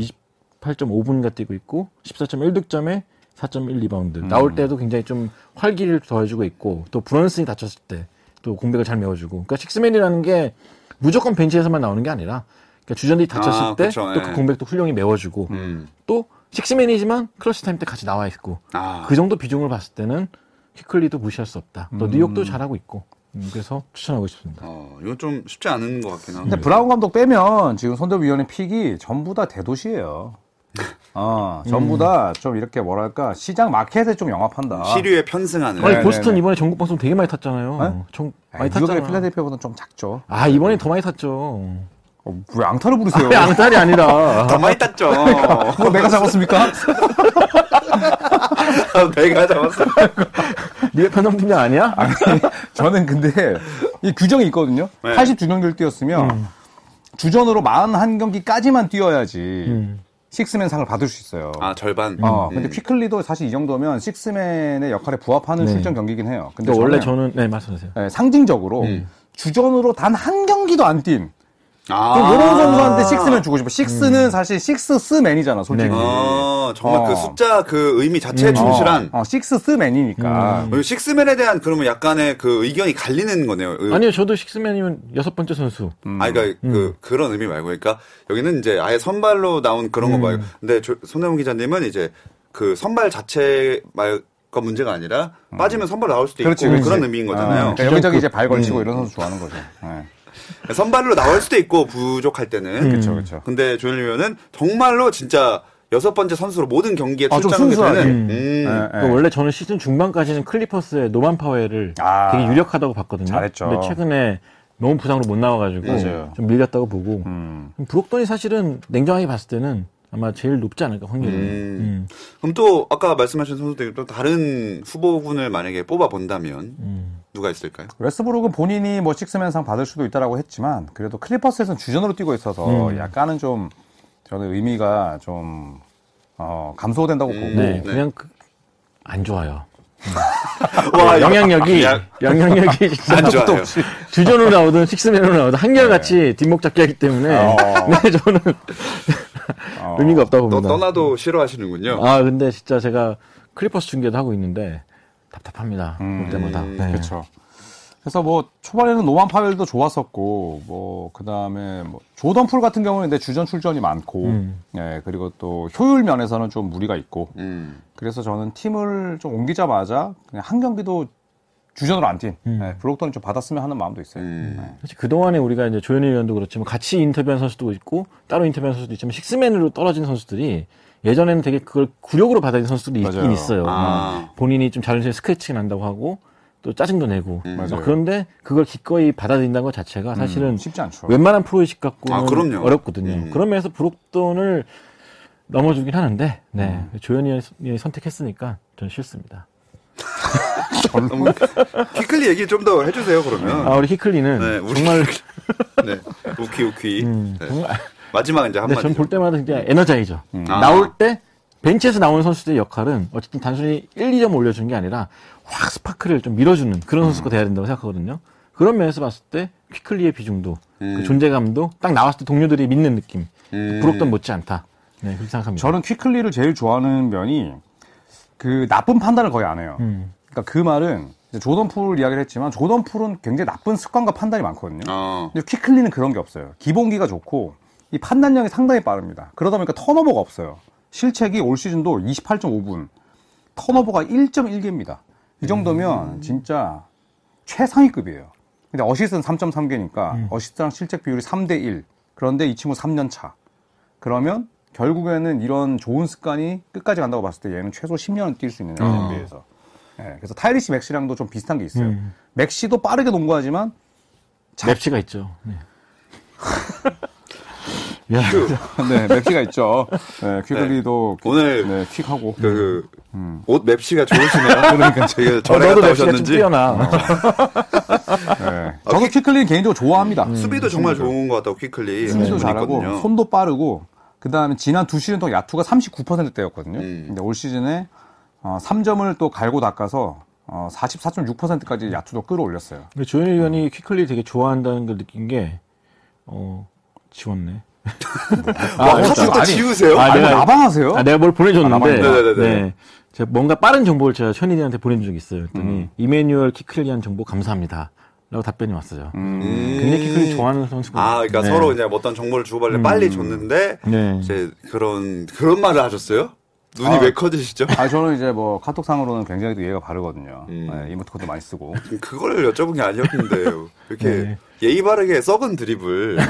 28.5분가 뛰고 있고 14.1득점에 4.1 리바운드 나올 때도 굉장히 좀 활기를 더해주고 있고 또 브런슨이 다쳤을 때 또 공백을 잘 메워주고 그러니까 식스맨이라는 게 무조건 벤치에서만 나오는 게 아니라 그러니까 주전들이 다쳤을 아, 때 그쵸, 또그 예. 공백도 훌륭히 메워주고 음. 또 식스맨이지만 clutch time 때 같이 나와 있고 아. 그 정도 비중을 봤을 때는 퀴클리도 무시할 수 없다. 또 뉴욕도 잘하고 있고 음, 그래서 추천하고 싶습니다. 어, 이건 좀 쉽지 않은 것 같긴 한데. 근데 브라운 감독 빼면 지금 손대범 위원 pick이 전부 다 대도시예요. 어, 전부 다 좀 이렇게 뭐랄까 시장 마켓에 좀 영합한다. 시류에 편승하는. 아니 네, 보스턴 네, 네. 이번에 전국 방송 되게 많이 탔잖아요. 네? 정, 아니, 많이 뉴욕의 탔잖아. 필라델피아보다는 좀 작죠. 아 이번에 더 많이 탔죠. 어, 왜 앙탈을 부르세요? 아니, 앙탈이 아니라 더 많이 땄죠. 그거 내가 잡았습니까? 내가 잡았어. 네가 편성팀장 아니야? 아니, 저는 근데 이 규정이 있거든요. 네. 82경기를 뛰었으면 음. 주전으로 41경기까지만 뛰어야지 음. 식스맨 상을 받을 수 있어요. 아, 절반. 어, 음. 근데 퀴클리도 사실 이 정도면 식스맨의 역할에 부합하는 네. 출전 경기긴 해요. 근데 원래 저는 저는 네 말씀하세요. 예, 상징적으로 음. 주전으로 단 한 경기도 안 뛴. 아. 그럼 이런 선수한테 식스맨 주고 싶어. 식스는 사실 식스스맨이잖아, 솔직히. 네. 어, 정말 어. 그 숫자 그 의미 자체에 충실한. 어, 어, 식스스맨이니까. 그리고 식스맨에 대한 그러면 약간의 그 의견이 갈리는 거네요. 의- 아니요 저도 식스맨이면 여섯 번째 선수. 아, 그러니까 그 그런 의미 말고, 그러니까 여기는 이제 아예 선발로 나온 그런 거 음. 말고, 근데 조- 손혜원 기자님은 이제 그 선발 자체 말가 문제가 아니라 빠지면 선발 나올 수도 그렇지, 있고 그렇지. 그런 의미인 어, 거잖아요. 그러니까 여기저기 이제 발 걸치고 이런 선수 좋아하는 거죠. 예. 선발로 나올 수도 있고 부족할 때는. 그렇죠, 그렇죠. 근데 조현일 위원은 정말로 진짜 여섯 번째 선수로 모든 경기에 아, 순수하게. 되는. 음. 음. 예, 예. 그러니까 원래 저는 시즌 중반까지는 클리퍼스의 노만 파웰을 아. 되게 유력하다고 봤거든요. 잘했죠. 근데 최근에 너무 부상으로 못 나와가지고 맞아요. 좀 밀렸다고 보고 음. 브록돈이 사실은 냉정하게 봤을 때는 아마 제일 높지 않을까 확률이. 음. 음. 그럼 또 아까 말씀하신 선수들 또 다른 후보군을 만약에 뽑아 본다면 음. 누가 있을까요? 웨스브룩은 본인이 뭐 식스맨상 받을 수도 있다라고 했지만 그래도 클리퍼스에서는 주전으로 뛰고 있어서 음. 약간은 좀 저는 의미가 좀 어, 감소된다고 보고 네, 네. 그냥 그, 안 좋아요. 와, 영향력이 야, 영향력이 진짜 안 좋아요. 주전으로 나오든 식스맨으로 나오든 한결같이 뒷목 잡기 하기 때문에 어. 네 저는 어. 의미가 없다고 또 봅니다. 떠나도 싫어하시는군요. 아 근데 진짜 제가 클리퍼스 중계도 하고 있는데 답답합니다. 음, 볼 때마다. 음, 네. 그렇죠. 그래서 뭐 초반에는 노만 파웰도 좋았었고 뭐 그다음에 뭐 조던 풀 같은 경우는 내 주전 출전이 많고 음. 예 그리고 또 효율 면에서는 좀 무리가 있고 음. 그래서 저는 팀을 좀 옮기자마자 그냥 한 경기도 주전으로 안 뛴. 음. 예, 브록던이 좀 받았으면 하는 마음도 있어요. 음. 예. 사실 그동안에 우리가 이제 조현일 의원도 그렇지만 같이 인터뷰한 선수도 있고 따로 인터뷰한 선수도 있지만 식스맨으로 떨어진 선수들이 예전에는 되게 그걸 굴욕으로 받아들인 선수들이 있긴 맞아요. 있어요. 아. 본인이 좀 자존심에 스크래치가 난다고 하고 또 짜증도 내고 음. 맞아요. 그런데 그걸 기꺼이 받아들인다는 것 자체가 사실은 음, 쉽지 않죠. 웬만한 프로의식 갖고는 아, 그럼요. 어렵거든요. 음. 그런 면에서 브록돈을 넘어주긴 하는데 네 음. 조현이 형이 선택했으니까 저는 싫습니다. 너무 퀴클리 얘기 좀 더 해주세요 그러면. 아, 우리 히클리는 네, 우리 정말 네, 우키 우키. 음, 네. 정말 마지막 이제 네, 한마디. 전볼 때마다 진짜 energizer. 아. 나올 때 벤치에서 나오는 선수들의 역할은 어쨌든 단순히 1, 2점 올려주는 게 아니라 확 스파크를 좀 밀어주는 그런 선수가 돼야 된다고 생각하거든요. 그런 면에서 봤을 때 퀴클리의 비중도 그 존재감도 딱 나왔을 때 동료들이 믿는 느낌. 음. 브록던 못지 않다. 네, 그렇게 생각합니다. 저는 퀴클리를 제일 좋아하는 면이 그 나쁜 판단을 거의 안 해요. 음. 그러니까 그 말은 조던 풀 이야기를 했지만 조던 풀은 굉장히 나쁜 습관과 판단이 많거든요. 어. 근데 퀴클리는 그런 게 없어요. 기본기가 좋고 이 판단력이 상당히 빠릅니다. 그러다 보니까 턴오버가 없어요. 실책이 올 시즌도 28.5분, 턴오버가 1.1개입니다. 이 정도면 진짜 최상위급이에요. 근데 어시스트는 3.3개니까 어시스트랑 실책 비율이 3대 1. 그런데 이 친구 3년 차. 그러면 결국에는 이런 좋은 습관이 끝까지 간다고 봤을 때 얘는 최소 10년은 뛸 수 있는 NBA에서. 예, 그래서 타이리스 맥시랑도 좀 비슷한 게 있어요. 음. 맥시도 빠르게 농구하지만 맵시가 있죠. 네. 야, 네, 맵시가 있죠. 네, 퀴글리도 오늘 네, 킥하고. 그, 옷 맵시가 좋으시네요. 그러니까 어, 전에 너도 갔다 맵시가 좀 오셨는지. 뛰어나. 네. 저도 퀴클리는 개인적으로 좋아합니다. 수비도 정말 좋은 것 같다고 퀴클리. 수비도 네, 잘하고 있거든요. 손도 빠르고 그 다음에 지난 두 시즌 동안 야투가 39%대였거든요. 음. 근데 올 시즌에 어, 3점을 또 갈고 닦아서 어, 44.6%까지 야투도 끌어올렸어요. 근데 조현일 위원이 퀴클리 되게 좋아한다는 걸 느낀 게, 어, 지웠네. 와, 아니, 카드 또 아니, 지우세요? 아, 내가- 나방하세요? 아, 내가 뭘 보내줬는데, 아. 네. 제가 뭔가 빠른 정보를 제가 현인이한테 보내준 적이 있어요. 그랬더니, 음. 이메뉴얼 키클리한 정보 감사합니다. 라고 답변이 왔어요. 음. 굉장히 키클리 좋아하는 선수가. 아, 그러니까 네. 서로 이제 어떤 정보를 주고받래 빨리 줬는데 네. 이제 그런 그런 말을 하셨어요? 눈이 아. 왜 커지시죠? 아, 저는 이제 뭐 카톡상으로는 굉장히 또 예의가 바르거든요. 음. 네, 이모티콘도 많이 쓰고. 그걸 여쭤본 게 아니었는데 이렇게 네. 예의 바르게 썩은 드립을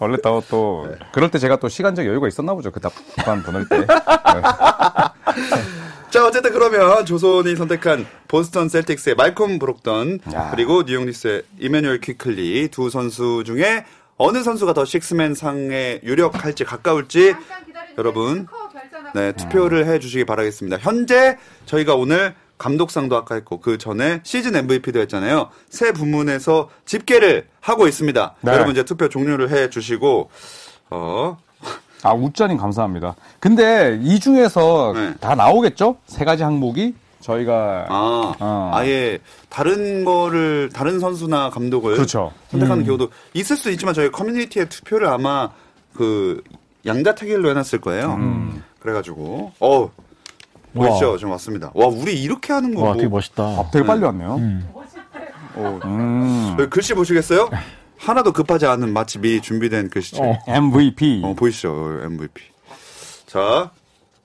원래 또, 또 그럴 때 제가 또 시간적 여유가 있었나 보죠. 그 답판 보낼 때. 네. 자 어쨌든 그러면 조선이 선택한 보스턴 셀틱스의 말콤 브록던 야. 그리고 뉴욕 니스의 이메뉴얼 퀴클리 두 선수 중에 어느 선수가 더 식스맨 상에 유력할지 가까울지 여러분 네 투표를 해 주시기 바라겠습니다. 현재 저희가 오늘 감독상도 아까 했고 그 전에 시즌 MVP도 했잖아요. 세 부문에서 집계를 하고 있습니다. 네. 여러분 이제 투표 종료를 해 주시고 어 아, 우짜님 감사합니다. 근데 이 중에서 네. 다 나오겠죠? 세 가지 항목이 저희가 아, 어. 아예 다른 거를 다른 선수나 감독을 그렇죠. 선택하는 경우도 있을 수 있지만 저희 커뮤니티의 투표를 아마 그 양자택일로 해놨을 거예요. 음. 그래가지고 어 보이시죠? 좀 왔습니다. 와 우리 이렇게 하는 거 와, 뭐, 되게 멋있다. 아, 되게 빨리 왔네요. 어, 음. 글씨 보시겠어요? 하나도 급하지 않은 마치 미리 준비된 글씨죠. 어. MVP. 어, 보이시죠? MVP. 자,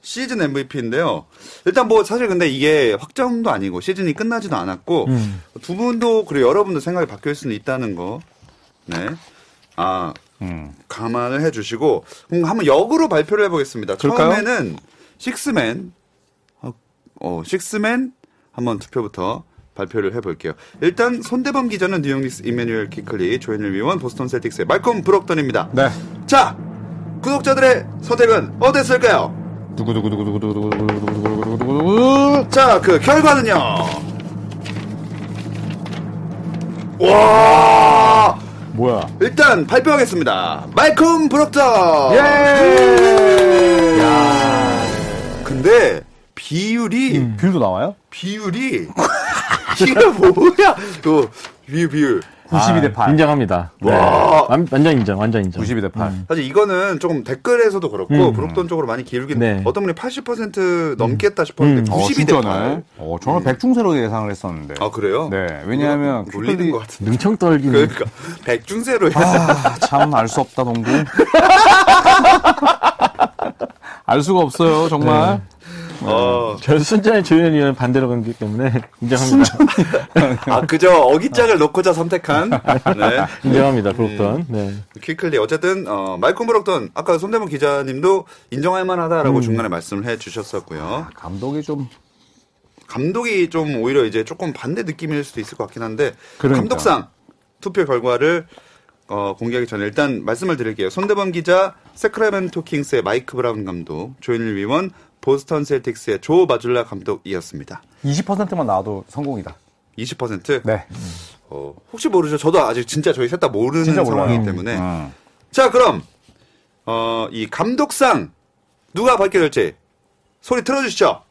시즌 MVP인데요. 일단 뭐 사실 근데 이게 확정도 아니고 시즌이 끝나지도 않았고 음. 두 분도 그리고 여러분도 생각이 바뀔 수는 있다는 거. 네. 아, 음. 감안을 해 주시고 그럼 한번 역으로 발표를 해 보겠습니다. 그럴까요? 처음에는 식스맨 어, 어, 식스맨 한번 투표부터 발표를 해볼게요. 일단 손대범 기자는 뉴욕 닉스 이매뉴얼 퀴클리, 조현일 위원, 보스턴 셀틱스의 말콤 브록던입니다. 네. 자, 구독자들의 선택은 어땠을까요? 자, 그 결과는요. 와! 뭐야? 일단 발표하겠습니다. 말콤 브록터. 예! 음! 야. 근데 비율이 음. 비율도 나와요? 비율이 이게 뭐야? 또 비율 비율. 92대 8. 인정합니다. 네. 와. 완, 완전 인정, 완전 인정. 92대 8. 사실 이거는 조금 댓글에서도 그렇고 음. 브록던 쪽으로 많이 기울긴 네. 어떤 분이 80% 넘겠다 싶었는데 음. 92대 8. 진짜네. 어, 저는 백중세로 예상을 했었는데. 아 그래요? 네. 왜냐하면 놀리는 것 같은데. 능청 떨기는. 그러니까 백중세로 해서 아, 참 알 수 없다, 동구. 알 수가 없어요, 정말. 어, 저 순전히 조현일 위원 반대로 간기 때문에 인정합니다. 아 그저 어깃장을 놓고자 선택한 네. 인정합니다, 브록던. 네. 퀴클리 어쨌든 어, 말콤 브록던 아까 손대문 기자님도 인정할 만하다라고 음. 중간에 말씀을 해 주셨었고요. 감독이 좀 감독이 좀 오히려 이제 조금 반대 느낌일 수도 있을 것 같긴 한데 그러니까. 감독상 투표 결과를 어, 공개하기 전에 일단 말씀을 드릴게요. 손대범 기자, 세크라멘토 킹스의 마이크 브라운 감독, 조현일 위원, 보스턴 셀틱스의 조 마줄라 감독이었습니다. 20%만 나와도 성공이다. 20%? 네. 어, 혹시 모르죠. 저도 아직 진짜 저희 셋 다 모르는 진짜. 상황이기 때문에. 음. 자, 그럼 어, 이 감독상 누가 받게 될지 소리 틀어 주시죠.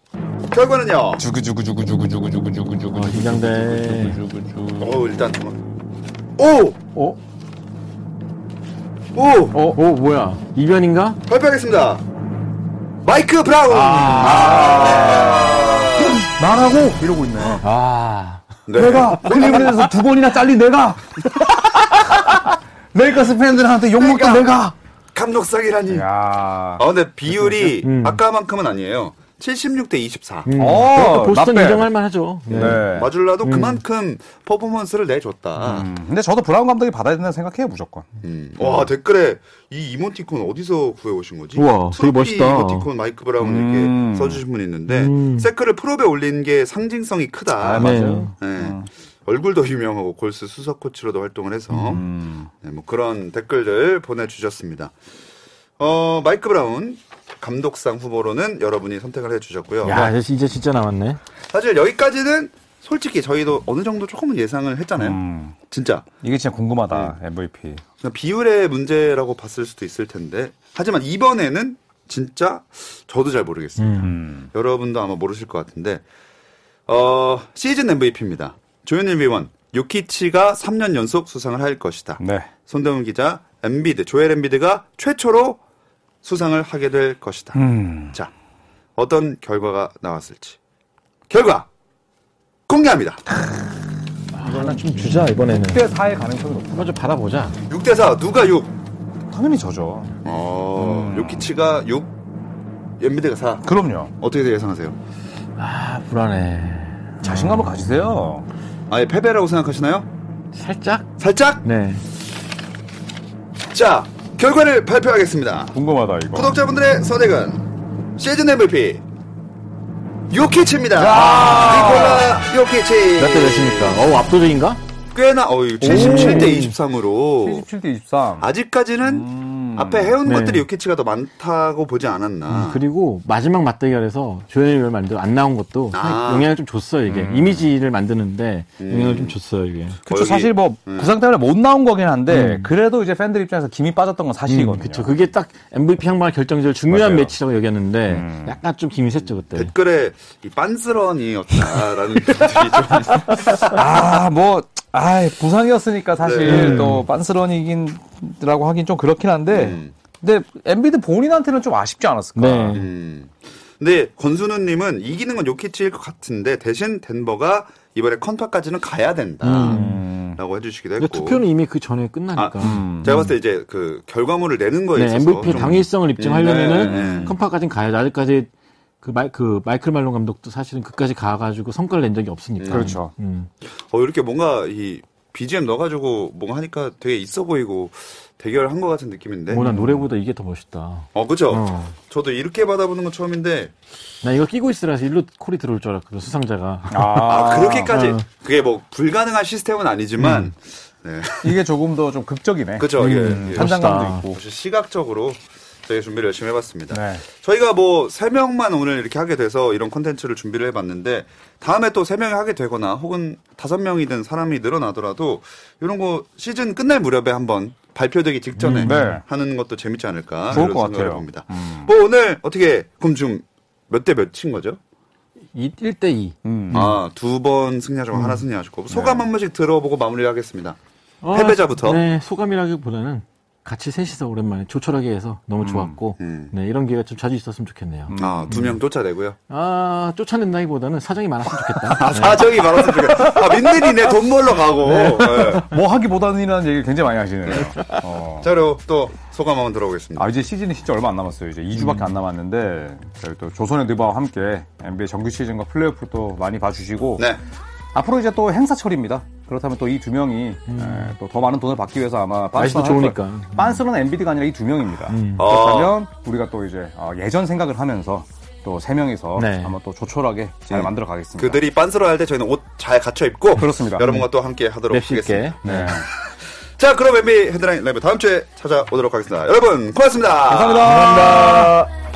결과는요. 주구주구주구주구주구주구주구주구. 어, 긴장돼. 어, 일단 오, 어? 오 어? 어, 뭐야? 이변인가? 발표하겠습니다. 마이크 브라운. 나라고 이러고 있네. 아. 네. 내가 클리브랜드에서 두 번이나 잘린 내가 레이커스 팬들한테 욕 먹던 내가. 감독상이라니. 야. 아, 근데 비율이 음. 아까만큼은 아니에요. 76대 24. 음. 어, 보스턴 bad. 인정할 만하죠. 네. 네. 마줄라도 그만큼 퍼포먼스를 내줬다. 음, 근데 저도 브라운 감독이 받아야 된다고 생각해요, 무조건. 음. 와 댓글에 이 이모티콘 어디서 구해 오신 거지? 우와, 되게 멋있다. 이모티콘 마이크 브라운 음. 이렇게 써주신 분이 있는데 음. 새크를 플옵에 올린 게 상징성이 크다. 아, 네. 맞아요. 네. 얼굴도 유명하고 골스 수석 코치로도 활동을 해서 음. 네, 뭐 그런 댓글들 보내주셨습니다. 어 마이크 브라운 감독상 후보로는 여러분이 선택을 해주셨고요. 야, 이제, 진짜 남았네. 사실 여기까지는 솔직히 저희도 어느 정도 조금은 예상을 했잖아요. 음. 진짜 이게 진짜 궁금하다, MVP. 그냥 비율의 문제라고 봤을 수도 있을 텐데 하지만 이번에는 진짜 저도 잘 모르겠습니다. 음. 여러분도 아마 모르실 것 같은데 어, 시즌 MVP입니다. 조현일 위원 요키치가 3년 연속 수상을 할 것이다. 네. 손대문 기자 엠비드 조엘 엠비드가 최초로 수상을 하게 될 것이다. 음. 자 어떤 결과가 나왔을지 결과 공개합니다. 하나 좀 주자, 이번에는. 6대 4의 가능성이 높다. 한번 좀 받아보자. 6대4 누가 6? 당연히 저죠. 어, 음. 요키치가 6, 엠비드가 4. 그럼요. 어떻게 예상하세요? 아, 불안해. 자신감을 가지세요. 아예 패배라고 생각하시나요? 살짝? 살짝? 네. 자, 결과를 발표하겠습니다. 궁금하다, 이거. 구독자분들의 선택은 시즌 MVP 요키치입니다. 니콜라 요키치. 몇대 몇입니까? 어우, 압도적인가? 꽤나 어유 77대 23으로 77대 23. 아직까지는 음. 앞에 해온 네. 것들이 요키치가 더 많다고 보지 않았나. 그리고 마지막 맞대결에서 조현일 만들 안 나온 것도 아. 영향을 좀 줬어요, 이게. 이미지를 만드는데 음. 영향을 좀 줬어요, 이게. 그쵸, 여기- 사실 뭐, 음. 부상 때문에 못 나온 거긴 한데, 음. 그래도 이제 팬들 입장에서 김이 빠졌던 건 사실이거든요. 그쵸. 그게 딱 MVP 향방을 결정질 중요한 맞아요. 매치라고 여겼는데 음. 약간 좀 김이 샜죠, 그때. 댓글에 이 빤스런이었다라는 분들이 좀 아, 뭐, 아 부상이었으니까 사실 네. 또 빤스런이긴 라고 하긴 좀 그렇긴 한데, 음. 근데 엠비드 본인한테는 좀 아쉽지 않았을까? 네. 음. 근데 권순우님은 이기는 건 요키치일 것 같은데 대신 덴버가 이번에 컨파까지는 가야 된다라고 음. 해주시기도 했고. 투표는 이미 그 전에 끝나니까. 아, 음. 제가 봤을 때 이제 그 결과물을 내는 거에 네, 있어서 MVP 좀- 당위성을 입증하려면은 음, 네, 네. 컨파까지는 가야죠. 아직까지 그, 마이, 그 마이클 말론 감독도 사실은 그까지 가가지고 성과를 낸 적이 없으니까. 그렇죠. 음. 어, 이렇게 뭔가 이 BGM 넣어가지고 뭔가 하니까 되게 있어 보이고 대결한 것 같은 느낌인데. 오, 난 노래보다 이게 더 멋있다. 어, 그죠? 어. 저도 이렇게 받아보는 건 처음인데, 나 이거 끼고 있으라서 일로 콜이 들어올 줄 알았거든, 수상자가. 아, 그렇게까지, 어. 그게 뭐, 불가능한 시스템은 아니지만, 음. 네. 이게 조금 더 좀 극적이네. 그죠? 음, 예, 예. 현장감도. 있고. 시각적으로 저희가 준비를 열심히 해봤습니다. 네. 저희가 뭐, 세 명만 오늘 이렇게 하게 돼서 이런 콘텐츠를 준비를 해봤는데, 다음에 또 세 명이 하게 되거나, 혹은 다섯 명이든 사람이 늘어나더라도, 이런 거 시즌 끝날 무렵에 한번 발표되기 직전에 음, 네. 하는 것도 재밌지 않을까. 것 생각을 같아요. 봅니다. 음. 뭐 오늘 어떻게, 그럼 지금 몇 대 몇인 거죠? 1대 2. 음. 아, 두 번 승리하시고 하나 승리하셨고. 소감 한 번씩 들어보고 마무리하겠습니다. 패배자부터? 네, 소감이라기보다는 같이 셋이서 오랜만에 조촐하게 해서 너무 좋았고, 음. 네, 이런 기회가 좀 자주 있었으면 좋겠네요. 아, 두 명 쫓아내고요. 아, 쫓아낸다기보다는 사정이 많았으면 좋겠다. 아, 사정이 많았으면 좋겠다. 아, 민들이네. 돈 벌러 가고. 네. 뭐 하기보다는이라는 얘기를 굉장히 많이 하시네요. 어. 자, 그리고 또 소감 한번 들어보겠습니다. 아, 이제 시즌이 진짜 얼마 안 남았어요. 이제 2주밖에 안 남았는데, 저희 또 조선의 드바와 함께 NBA 정규 시즌과 플레이오프 또 많이 봐주시고, 네. 앞으로 이제 또 행사철입니다. 그렇다면 또 이 두 명이 또더 많은 돈을 받기 위해서 아마 할 좋으니까. 빤스는 엔비디가 아니라 이 두 명입니다. 음. 그렇다면 우리가 또 이제 어, 예전 생각을 하면서 또세 명이서 네. 아마 또 조촐하게 잘 음. 만들어 가겠습니다. 그들이 빤스러 할때 저희는 옷 잘 갖춰 입고. 그렇습니다. 여러분과 또 함께 하도록. 하겠습니다. 네. 자, 그럼 NBA 헤드라인 라이브 다음 주에 찾아오도록 하겠습니다. 여러분, 고맙습니다. 감사합니다.